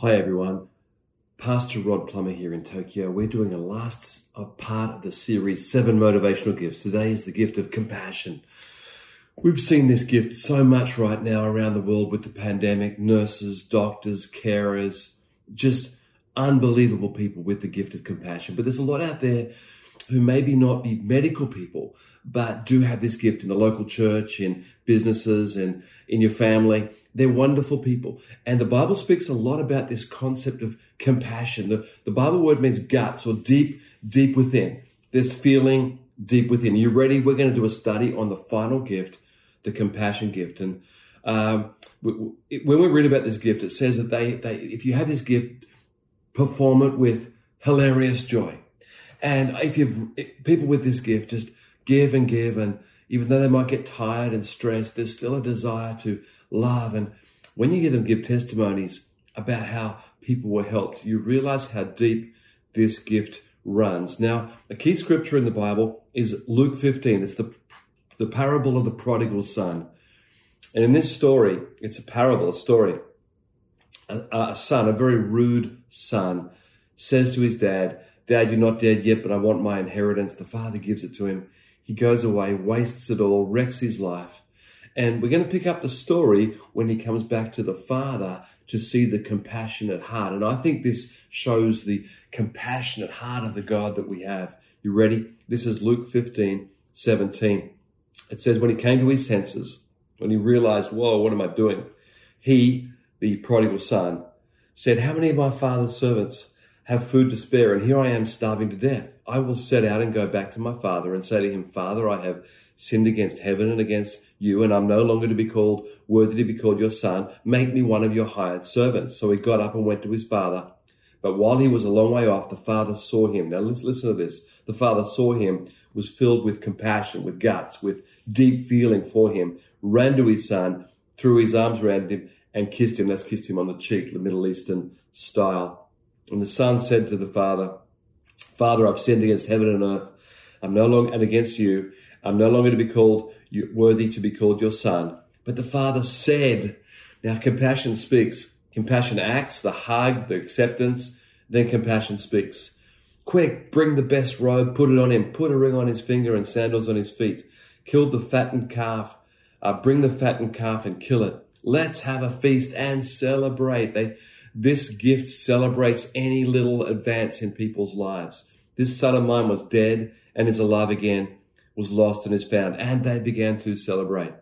Hi everyone, Pastor Rod Plummer here in Tokyo. We're doing a last part of the series, Seven Motivational Gifts. Today is the gift of compassion. We've seen this gift so much right now around the world with the pandemic, nurses, doctors, carers, just unbelievable people with the gift of compassion. But there's a lot out there who maybe not be medical people, but do have this gift in the local church, in businesses, and in your family. They're wonderful people. And the Bible speaks a lot about this concept of compassion. The, the Bible word means guts or deep, deep within. This feeling deep within. You ready? We're going to do a study on the final gift, the compassion gift. And um, when we read about this gift, it says that they, they, if you have this gift, perform it with hilarious joy. And if you have people with this gift, just give and give, and even though they might get tired and stressed, there's still a desire to love. And when you hear them give testimonies about how people were helped, you realize how deep this gift runs. Now, a key scripture in the Bible is Luke 15. It's the, the parable of the prodigal son. And in this story, it's a parable, a story. A, a son, a very rude son, says to his dad, Dad, you're not dead yet, but I want my inheritance. The father gives it to him. He goes away, wastes it all, wrecks his life. And we're going to pick up the story when he comes back to the Father to see the compassionate heart. And I think this shows the compassionate heart of the God that we have. You ready? This is Luke 15, 17. It says, when he came to his senses, when he realized, whoa, what am I doing? He, the prodigal son, said, how many of my father's servants have food to spare? And here I am starving to death. I will set out and go back to my father and say to him, Father, I have sinned against heaven and against you, and I'm no longer to be called worthy to be called your son. Make me one of your hired servants. So he got up and went to his father. But while he was a long way off, the father saw him. Now let's listen to this. The father saw him, was filled with compassion, with guts, with deep feeling for him, ran to his son, threw his arms around him, and kissed him. That's kissed him on the cheek, the Middle Eastern style. And the son said to the father, Father, I've sinned against heaven and earth. I'm no longer, and against you. I'm no longer to be called worthy to be called your son. But the father said, now compassion speaks. Compassion acts, the hug, the acceptance, then compassion speaks. Quick, bring the best robe, put it on him, put a ring on his finger and sandals on his feet. Kill the fattened calf, uh, bring the fattened calf and kill it. Let's have a feast and celebrate. They, this gift celebrates any little advance in people's lives. This son of mine was dead and is alive again was lost and is found, and they began to celebrate.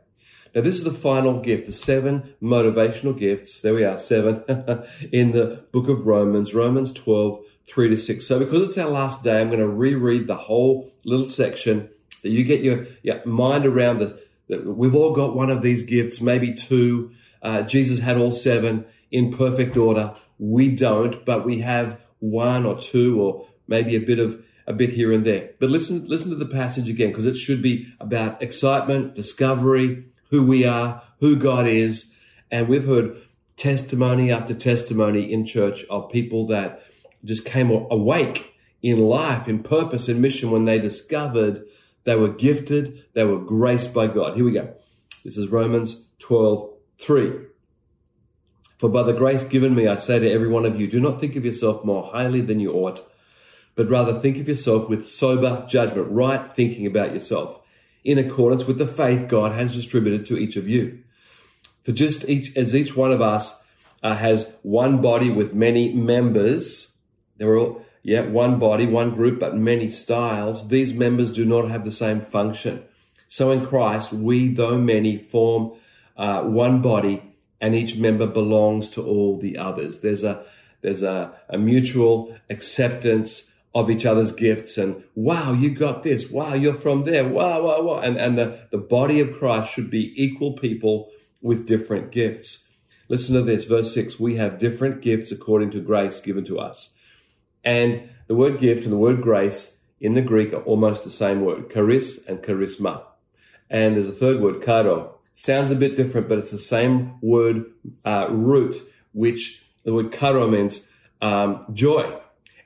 Now, this is the final gift, the seven motivational gifts. There we are, seven in the book of Romans, Romans 12, 3 to 6. So, because it's our last day, I'm going to reread the whole little section that you get your, your mind around that we've all got one of these gifts, maybe two. Uh, Jesus had all seven in perfect order. We don't, but we have one or two or maybe a bit of a bit here and there. But listen, listen to the passage again because it should be about excitement, discovery, who we are, who God is. And we've heard testimony after testimony in church of people that just came awake in life, in purpose, in mission when they discovered they were gifted, they were graced by God. Here we go. This is Romans 12, 3. For by the grace given me, I say to every one of you, do not think of yourself more highly than you ought but rather think of yourself with sober judgment, right thinking about yourself, in accordance with the faith God has distributed to each of you. For just each, as each one of us uh, has one body with many members, they're all, yeah, one body, one group, but many styles, these members do not have the same function. So in Christ, we, though many, form uh, one body, and each member belongs to all the others. There's a there's a, a mutual acceptance of each other's gifts and wow, you got this. Wow, you're from there. Wow, wow, wow. And, and the, the body of Christ should be equal people with different gifts. Listen to this, verse six. We have different gifts according to grace given to us. And the word gift and the word grace in the Greek are almost the same word, charis and charisma. And there's a third word, chara. Sounds a bit different, but it's the same word uh, root, which the word chara means um, joy.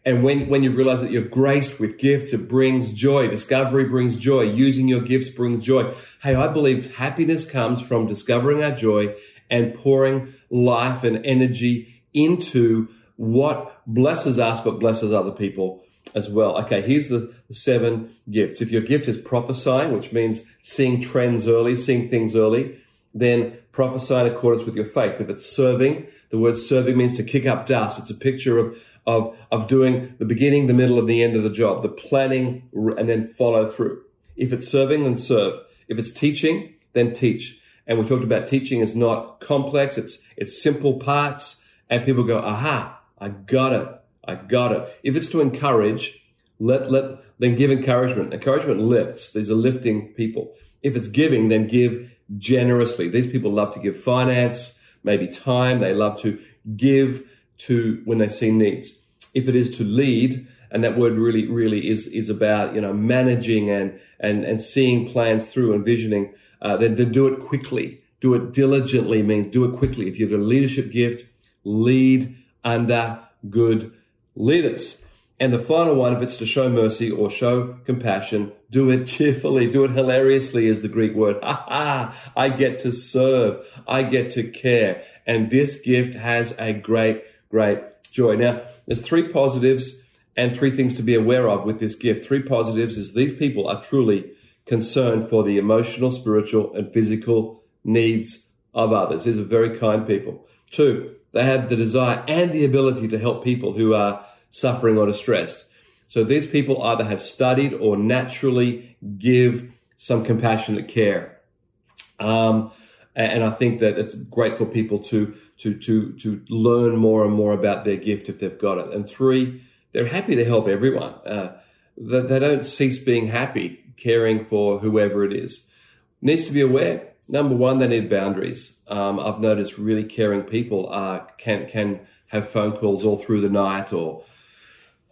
And when, when you realize that you're graced with gifts, it brings joy. Discovery brings joy. Using your gifts brings joy. Hey, I believe happiness comes from discovering our joy and pouring life and energy into what blesses us but blesses other people as well. Okay, here's the seven gifts. If your gift is prophesying, which means seeing trends early, seeing things early, then prophesy in accordance with your faith. If it's serving, the word serving means to kick up dust. It's a picture of, of, of doing the beginning, the middle, and the end of the job, the planning, and then follow through. If it's serving, then serve. If it's teaching, then teach. And we talked about teaching is not complex. It's, it's simple parts. And people go, aha, I got it. I got it. If it's to encourage, let, let, then give encouragement. Encouragement lifts. These are lifting people. If it's giving, then give generously. These people love to give finance, maybe time. They love to give to when they see needs. If it is to lead, and that word really, really is, is about, you know, managing and, and, and seeing plans through and visioning, uh, then, then do it quickly. Do it diligently means do it quickly. If you've got a leadership gift, lead under good leaders. And the final one, if it's to show mercy or show compassion, do it cheerfully, do it hilariously is the Greek word. Ha ha! I get to serve. I get to care. And this gift has a great, great joy. Now, there's three positives and three things to be aware of with this gift. Three positives is these people are truly concerned for the emotional, spiritual, and physical needs of others. These are very kind people. Two, they have the desire and the ability to help people who are suffering or distressed. So these people either have studied or naturally give some compassionate care. Um, and I think that it's great for people to, to, to, to learn more and more about their gift if they've got it. And three, they're happy to help everyone. Uh, they, they don't cease being happy caring for whoever it is. Needs to be aware number one, they need boundaries. Um, I've noticed really caring people uh, can can have phone calls all through the night or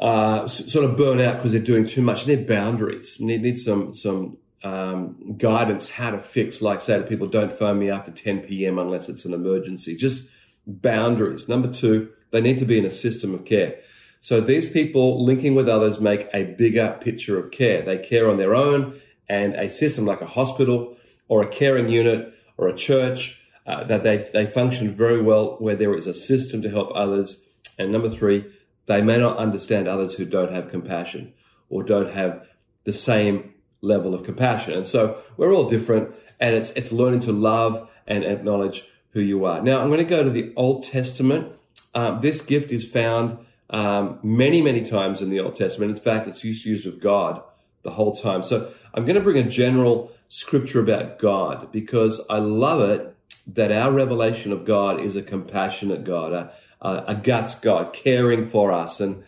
uh, sort of burn out because they're doing too much. They need boundaries. Need need some some um, guidance how to fix. Like say to people, don't phone me after 10 p.m. unless it's an emergency. Just boundaries. Number two, they need to be in a system of care. So these people linking with others make a bigger picture of care. They care on their own and a system like a hospital or a caring unit or a church, uh, that they, they function very well where there is a system to help others. And number three, they may not understand others who don't have compassion or don't have the same level of compassion. And so we're all different and it's, it's learning to love and acknowledge who you are. Now I'm going to go to the Old Testament. Um, this gift is found um, many, many times in the Old Testament. In fact, it's used of God the whole time. So I'm going to bring a general scripture about God because I love it that our revelation of God is a compassionate God, a, a, a guts God, caring for us. And,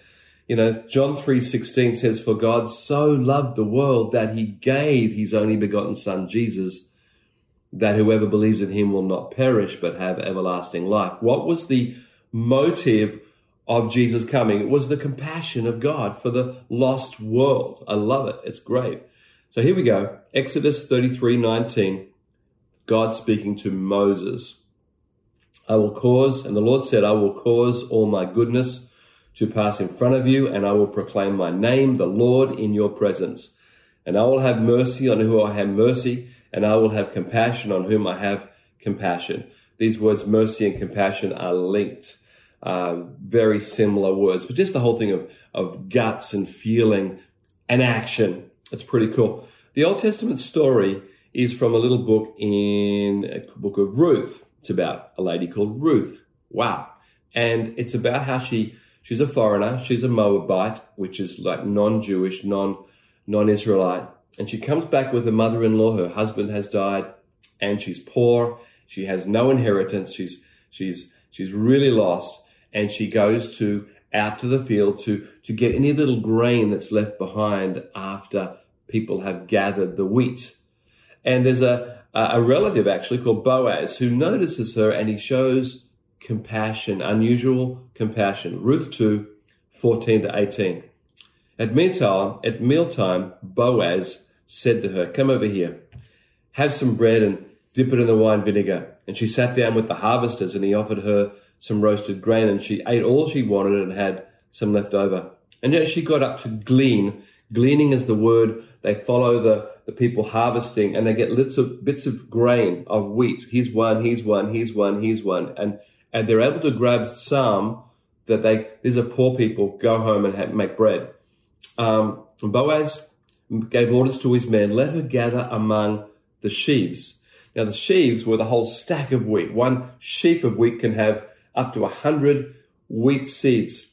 you know, John 3.16 says, For God so loved the world that he gave his only begotten son, Jesus, that whoever believes in him will not perish but have everlasting life. What was the motive of Jesus coming? It was the compassion of God for the lost world. I love it. It's great. So here we go. Exodus 33 19. God speaking to Moses. I will cause, and the Lord said, I will cause all my goodness to pass in front of you, and I will proclaim my name, the Lord, in your presence. And I will have mercy on whom I have mercy, and I will have compassion on whom I have compassion. These words, mercy and compassion, are linked. Uh, very similar words, but just the whole thing of, of guts and feeling and action it's pretty cool. The Old Testament story is from a little book in a book of Ruth. It's about a lady called Ruth. Wow. And it's about how she, she's a foreigner. She's a Moabite, which is like non-Jewish, non, non-Israelite. And she comes back with her mother-in-law. Her husband has died and she's poor. She has no inheritance. She's, she's, she's really lost. And she goes to out to the field to, to get any little grain that's left behind after people have gathered the wheat. And there's a, a relative actually called Boaz who notices her and he shows compassion, unusual compassion. Ruth 2, 14 to 18. At mealtime, at mealtime, Boaz said to her, come over here, have some bread and dip it in the wine vinegar. And she sat down with the harvesters and he offered her some roasted grain and she ate all she wanted and had some left over. And as she got up to glean, Gleaning is the word. They follow the, the people harvesting and they get bits of, bits of grain of wheat. Here's one, here's one, here's one, here's one. And, and they're able to grab some that they, these are poor people, go home and have, make bread. Um, Boaz gave orders to his men, let her gather among the sheaves. Now the sheaves were the whole stack of wheat. One sheaf of wheat can have up to a hundred wheat seeds.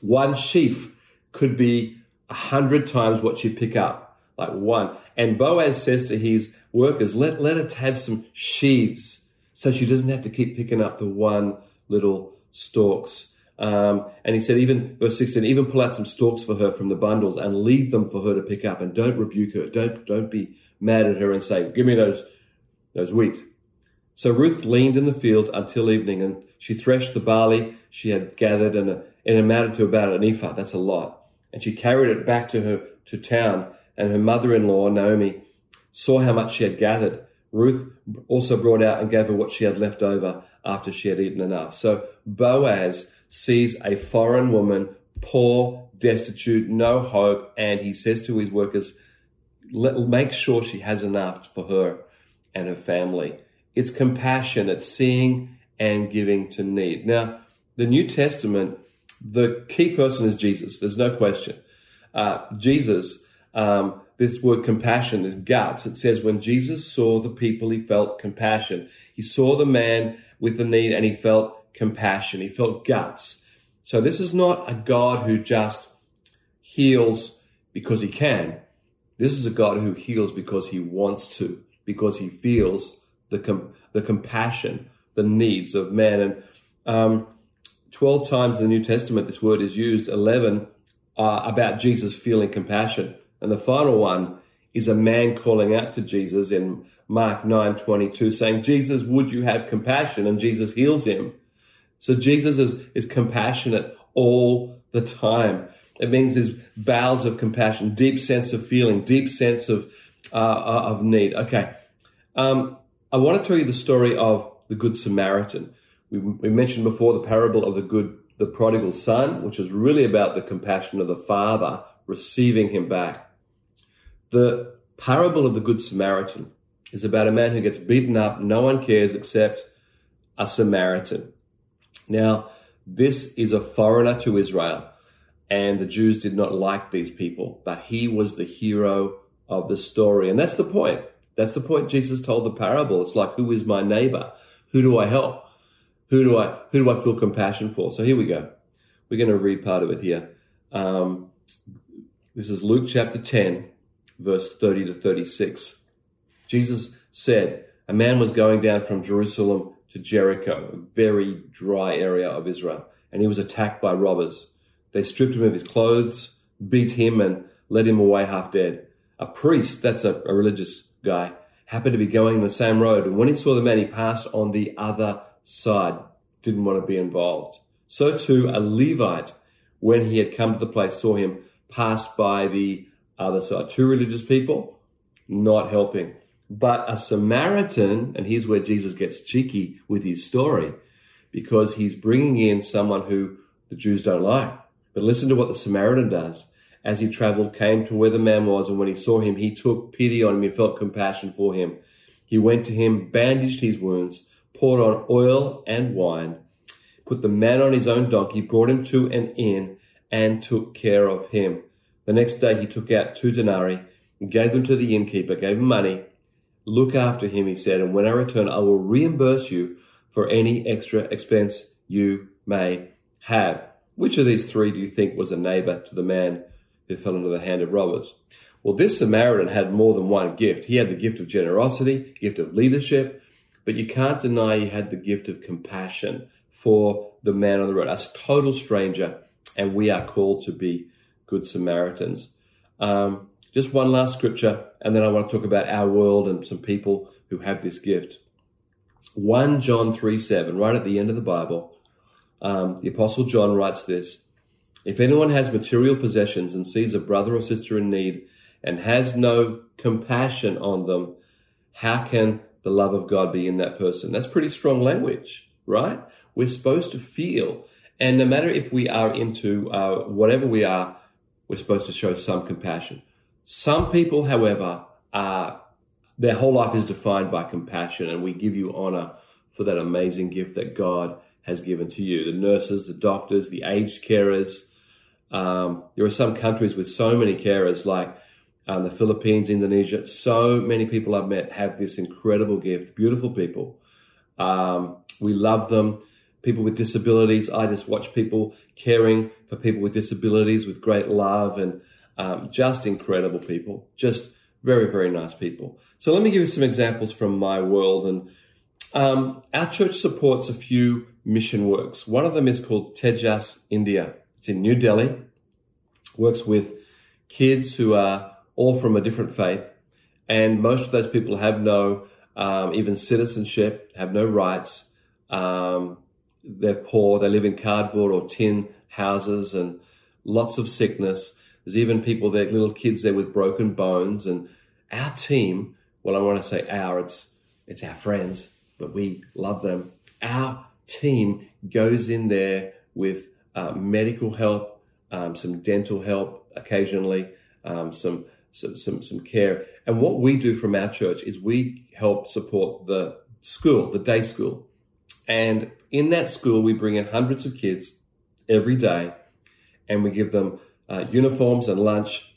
One sheaf could be a hundred times what you pick up, like one. And Boaz says to his workers, let, let her have some sheaves so she doesn't have to keep picking up the one little stalks. Um, and he said, even verse 16, even pull out some stalks for her from the bundles and leave them for her to pick up and don't rebuke her. Don't, don't be mad at her and say, give me those, those wheat. So Ruth gleaned in the field until evening and she threshed the barley she had gathered and it amounted to about an ephah. That's a lot. And she carried it back to her, to town and her mother-in-law, Naomi, saw how much she had gathered. Ruth also brought out and gave her what she had left over after she had eaten enough. So Boaz sees a foreign woman, poor, destitute, no hope, and he says to his workers, make sure she has enough for her and her family. It's compassion, it's seeing and giving to need. Now, the New Testament, the key person is Jesus. There's no question. Uh, Jesus, um, this word compassion is guts. It says when Jesus saw the people, he felt compassion. He saw the man with the need and he felt compassion. He felt guts. So this is not a God who just heals because he can. This is a God who heals because he wants to, because he feels the com- the compassion, the needs of man. And um, twelve times in the New Testament, this word is used. Eleven uh, about Jesus feeling compassion, and the final one is a man calling out to Jesus in Mark nine twenty two, saying, "Jesus, would you have compassion?" And Jesus heals him. So Jesus is, is compassionate all the time. It means there's bowels of compassion, deep sense of feeling, deep sense of uh, of need. Okay, um, I want to tell you the story of the Good Samaritan. We, we mentioned before the parable of the good, the prodigal son, which is really about the compassion of the father receiving him back. The parable of the Good Samaritan is about a man who gets beaten up. No one cares except a Samaritan. Now, this is a foreigner to Israel, and the Jews did not like these people, but he was the hero of the story. And that's the point. That's the point Jesus told the parable. It's like, who is my neighbor? Who do I help? Who do I, who do I feel compassion for? So here we go. We're going to read part of it here. Um, this is Luke chapter 10, verse 30 to 36. Jesus said, a man was going down from Jerusalem to Jericho, a very dry area of Israel, and he was attacked by robbers. They stripped him of his clothes, beat him, and led him away half dead. A priest, that's a, a religious guy, happened to be going the same road, and when he saw the man, he passed on the other side, didn't want to be involved. So too, a Levite, when he had come to the place, saw him pass by the other side. Two religious people, not helping. But a Samaritan, and here's where Jesus gets cheeky with his story, because he's bringing in someone who the Jews don't like. But listen to what the Samaritan does. As he traveled, came to where the man was, and when he saw him, he took pity on him, he felt compassion for him. He went to him, bandaged his wounds, poured on oil and wine, put the man on his own donkey, brought him to an inn, and took care of him. The next day he took out two denarii, gave them to the innkeeper, gave him money, Look after him, he said, and when I return, I will reimburse you for any extra expense you may have. Which of these three do you think was a neighbor to the man who fell into the hand of robbers? Well, this Samaritan had more than one gift. He had the gift of generosity, gift of leadership, but you can't deny he had the gift of compassion for the man on the road, a total stranger, and we are called to be good Samaritans. Um, just one last scripture, and then I want to talk about our world and some people who have this gift. 1 John 3 7, right at the end of the Bible, um, the Apostle John writes this If anyone has material possessions and sees a brother or sister in need and has no compassion on them, how can the love of God be in that person? That's pretty strong language, right? We're supposed to feel. And no matter if we are into uh, whatever we are, we're supposed to show some compassion. Some people, however, are their whole life is defined by compassion, and we give you honor for that amazing gift that God has given to you. The nurses, the doctors, the aged carers. Um, there are some countries with so many carers, like um, the Philippines, Indonesia. So many people I've met have this incredible gift, beautiful people. Um, we love them. People with disabilities, I just watch people caring for people with disabilities with great love and um, just incredible people. Just very, very nice people. So let me give you some examples from my world. And um, our church supports a few mission works. One of them is called Tejas India. It's in New Delhi. Works with kids who are all from a different faith, and most of those people have no um, even citizenship, have no rights. Um, they're poor. They live in cardboard or tin houses, and lots of sickness. There's even people there, little kids there with broken bones. And our team, well, I want to say our, it's, it's our friends, but we love them. Our team goes in there with uh, medical help, um, some dental help occasionally, um, some, some, some, some care. And what we do from our church is we help support the school, the day school. And in that school, we bring in hundreds of kids every day and we give them uh, uniforms and lunch.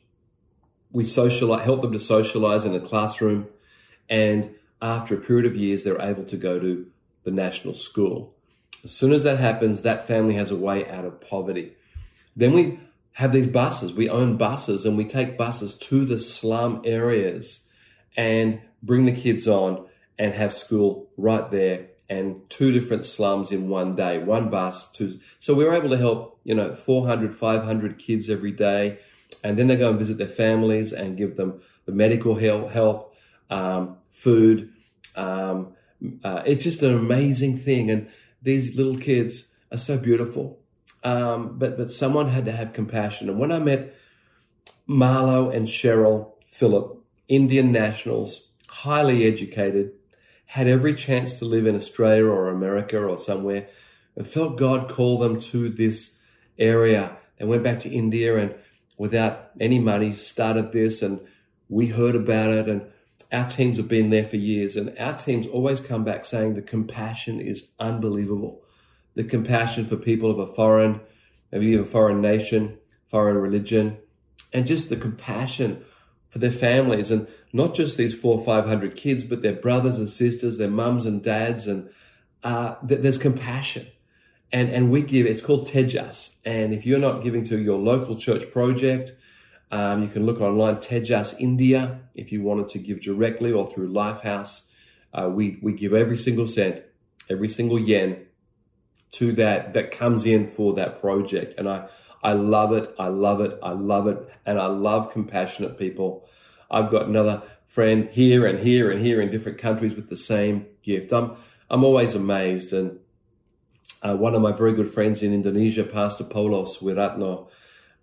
We socialize, help them to socialize in a classroom. And after a period of years, they're able to go to the national school. As soon as that happens, that family has a way out of poverty. Then we have these buses. We own buses and we take buses to the slum areas and bring the kids on and have school right there and two different slums in one day, one bus. So we were able to help, you know, 400, 500 kids every day. And then they go and visit their families and give them the medical help, help um, food. Um, uh, it's just an amazing thing. And these little kids are so beautiful. Um, but, but someone had to have compassion. And when I met Marlo and Cheryl Phillip, Indian nationals, highly educated, had every chance to live in Australia or America or somewhere and felt God call them to this area and went back to India and without any money started this and we heard about it and our teams have been there for years and our teams always come back saying the compassion is unbelievable. The compassion for people of a foreign, maybe a foreign nation, foreign religion, and just the compassion for their families and not just these four five hundred kids, but their brothers and sisters, their mums and dads, and uh, th- there's compassion. And, and we give, it's called Tejas. And if you're not giving to your local church project, um, you can look online, Tejas India, if you wanted to give directly or through Lifehouse. Uh, we, we give every single cent, every single yen to that, that comes in for that project. And I, I love it. I love it. I love it. And I love compassionate people. I've got another friend here and here and here in different countries with the same gift. I'm, I'm always amazed. And uh, one of my very good friends in Indonesia, Pastor Paulus Wiratno,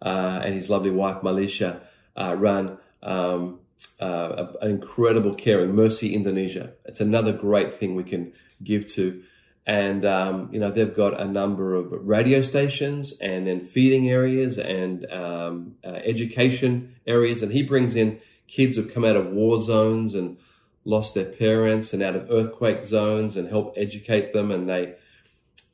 uh, and his lovely wife, Malisha, uh, run um, uh, an incredible caring Mercy Indonesia. It's another great thing we can give to and um, you know they've got a number of radio stations and then feeding areas and um, uh, education areas. And he brings in kids who've come out of war zones and lost their parents and out of earthquake zones and help educate them. And they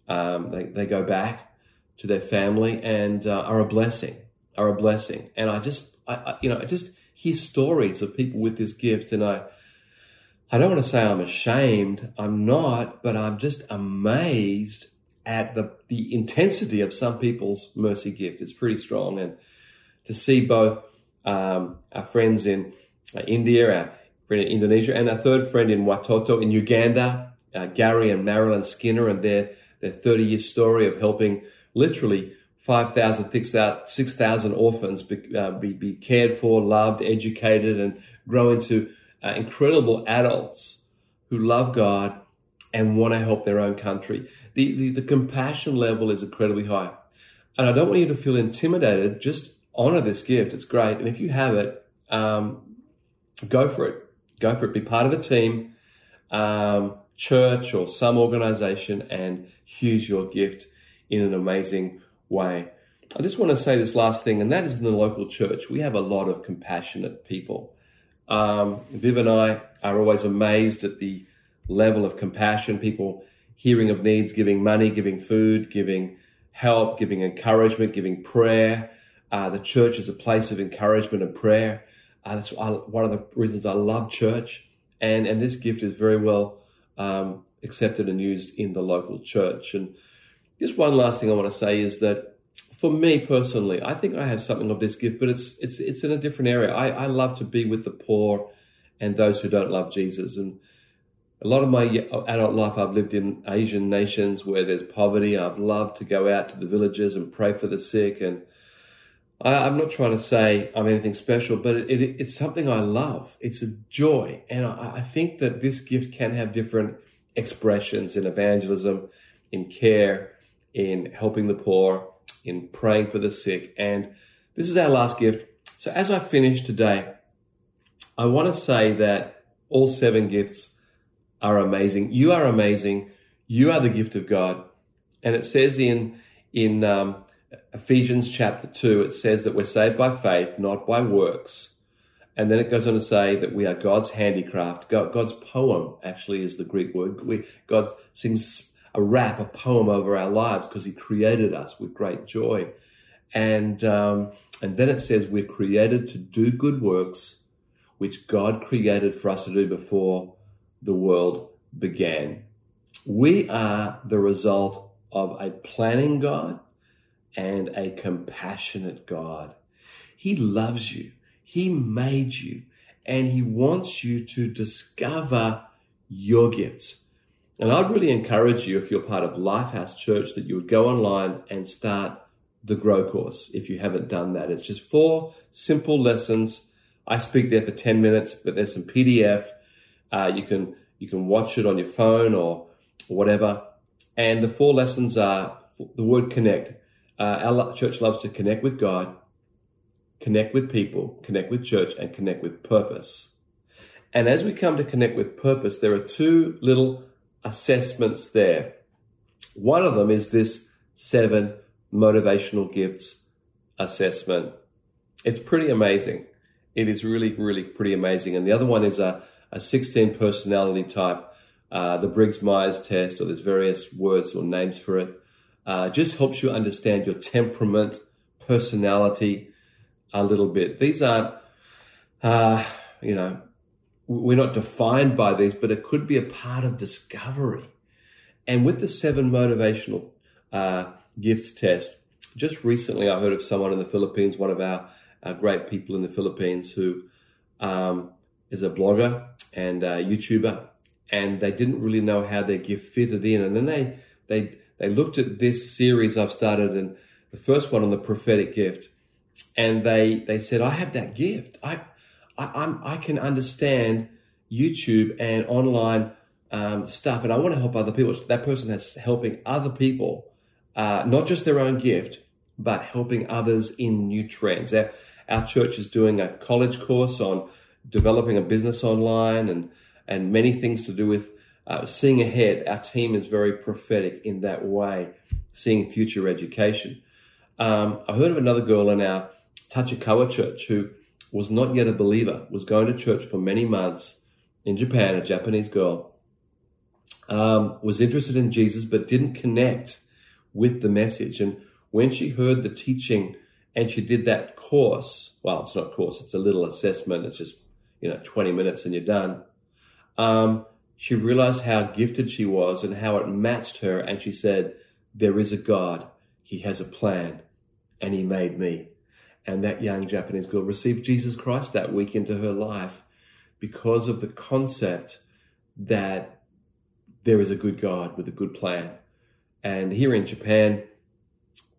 um, they, they go back to their family and uh, are a blessing are a blessing. And i just I, I you know i just hear stories of people with this gift. And i I don't want to say I'm ashamed. I'm not, but I'm just amazed at the, the intensity of some people's mercy gift. It's pretty strong. And to see both um, our friends in uh, India, our friend in Indonesia, and our third friend in Watoto in Uganda, uh, Gary and Marilyn Skinner, and their, their 30 year story of helping literally 5,000, 6,000 orphans be, uh, be, be cared for, loved, educated, and grow into uh, incredible adults who love God and want to help their own country. The, the, the compassion level is incredibly high. And I don't want you to feel intimidated. Just honor this gift. It's great. And if you have it, um, go for it. Go for it. Be part of a team, um, church or some organization and use your gift in an amazing way. I just want to say this last thing, and that is in the local church. We have a lot of compassionate people. Um, Viv and I are always amazed at the level of compassion people hearing of needs, giving money, giving food, giving help, giving encouragement, giving prayer. Uh, the church is a place of encouragement and prayer. Uh, that's one of the reasons I love church. And, and this gift is very well um, accepted and used in the local church. And just one last thing I want to say is that for me personally, I think I have something of this gift, but it's it's it's in a different area. I, I love to be with the poor and those who don't love Jesus. And a lot of my adult life, I've lived in Asian nations where there's poverty. I've loved to go out to the villages and pray for the sick. And I, am not trying to say I'm anything special, but it, it, it's something I love. It's a joy. And I, I think that this gift can have different expressions in evangelism, in care, in helping the poor, in praying for the sick. And this is our last gift. So as I finish today, I want to say that all seven gifts are amazing. You are amazing. You are the gift of God. And it says in, in um, Ephesians chapter 2, it says that we're saved by faith, not by works. And then it goes on to say that we are God's handicraft. God, God's poem actually is the Greek word. We, God sings a rap, a poem over our lives because He created us with great joy. And um, and then it says we're created to do good works, which God created for us to do before the world began. We are the result of a planning God and a compassionate God. He loves you. He made you and he wants you to discover your gifts. And I'd really encourage you, if you're part of Lifehouse Church, that you would go online and start the Grow course if you haven't done that. It's just four simple lessons. I speak there for 10 minutes, but there's some PDF. Uh, you can you can watch it on your phone or, whatever. And the four lessons are the word connect. Uh, our church loves to connect with God, connect with people, connect with church, and connect with purpose. And as we come to connect with purpose, there are two little assessments there. One of them is this seven motivational gifts assessment. It's pretty amazing. It is really, really pretty amazing. And the other one is a, a 16 personality type, uh, the Briggs Myers test, or there's various words or names for it. Uh, just helps you understand your temperament, personality a little bit. These aren't, uh, you know, we're not defined by these, but it could be a part of discovery. And with the seven motivational uh, gifts test, just recently I heard of someone in the Philippines, one of our, our great people in the Philippines, who um, is a blogger and a YouTuber, and they didn't really know how their gift fitted in. And then they they they looked at this series I've started, and the first one on the prophetic gift, and they they said, "I have that gift. I I, am I can understand YouTube and online um, stuff, and I want to help other people. That person that's helping other people, uh, not just their own gift, but helping others in new trends. Our, our church is doing a college course on developing a business online and and many things to do with uh, seeing ahead. Our team is very prophetic in that way, seeing future education. Um, I heard of another girl in our Tachikawa church who was not yet a believer, was going to church for many months in Japan, a Japanese girl, um, was interested in Jesus but didn't connect with the message. And when she heard the teaching and she did that course, well, it's not course, it's a little assessment. It's just, you know, 20 minutes and you're done. Um, she realized how gifted she was and how it matched her. And she said, there is a God. He has a plan and he made me. And that young Japanese girl received Jesus Christ that week into her life because of the concept that there is a good God with a good plan. And here in Japan,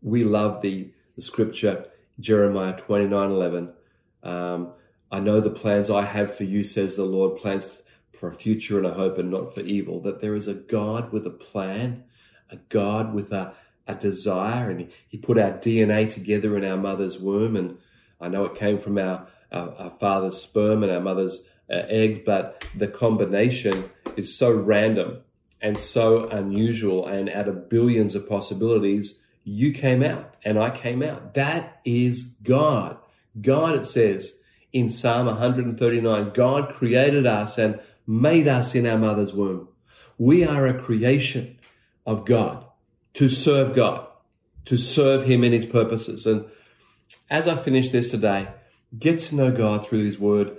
we love the, the scripture, Jeremiah 29 11. Um, I know the plans I have for you, says the Lord, plans for a future and a hope and not for evil. That there is a God with a plan, a God with a, a desire, and he, put our DNA together in our mother's womb. And I know it came from our, our, our father's sperm and our mother's uh, eggs, but the combination is so random and so unusual. And out of billions of possibilities, you came out and I came out. That is God. God, it says in Psalm 139, God created us and made us in our mother's womb. We are a creation of God, to serve God, to serve Him in His purposes. And as I finish this today, get to know God through His Word.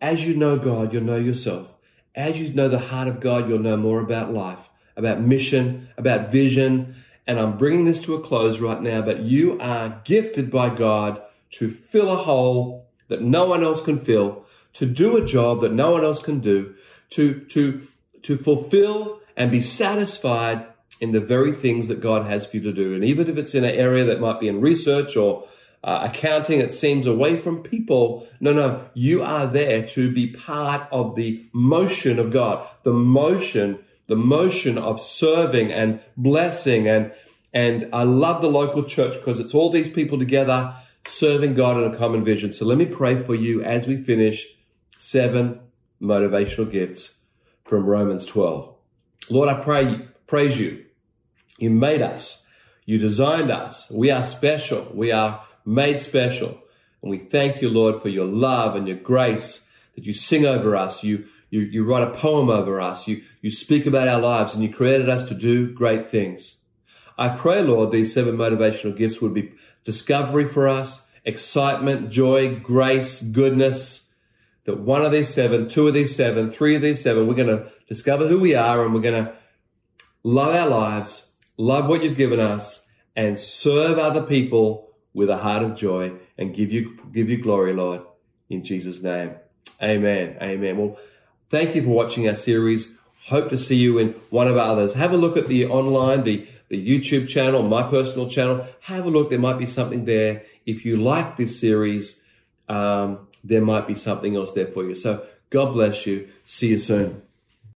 As you know God, you'll know yourself. As you know the heart of God, you'll know more about life, about mission, about vision. And I'm bringing this to a close right now, but you are gifted by God to fill a hole that no one else can fill, to do a job that no one else can do, to, to, to fulfill and be satisfied in the very things that God has for you to do. And even if it's in an area that might be in research or uh, accounting, it seems away from people. No, no, you are there to be part of the motion of God, the motion, the motion of serving and blessing. And, and I love the local church because it's all these people together serving God in a common vision. So let me pray for you as we finish seven motivational gifts from Romans 12. Lord, I pray, praise you. You made us. You designed us. We are special. We are made special. And we thank you, Lord, for your love and your grace that you sing over us. You, you, you write a poem over us. You, you speak about our lives and you created us to do great things. I pray, Lord, these seven motivational gifts would be discovery for us, excitement, joy, grace, goodness. That one of these seven, two of these seven, three of these seven, we're going to discover who we are and we're going to love our lives, love what you've given us, and serve other people with a heart of joy and give you give you glory, Lord, in Jesus' name. Amen. Amen. Well, thank you for watching our series. Hope to see you in one of our others. Have a look at the online, the, the YouTube channel, my personal channel. Have a look. There might be something there. If you like this series, um, there might be something else there for you. So God bless you. See you soon.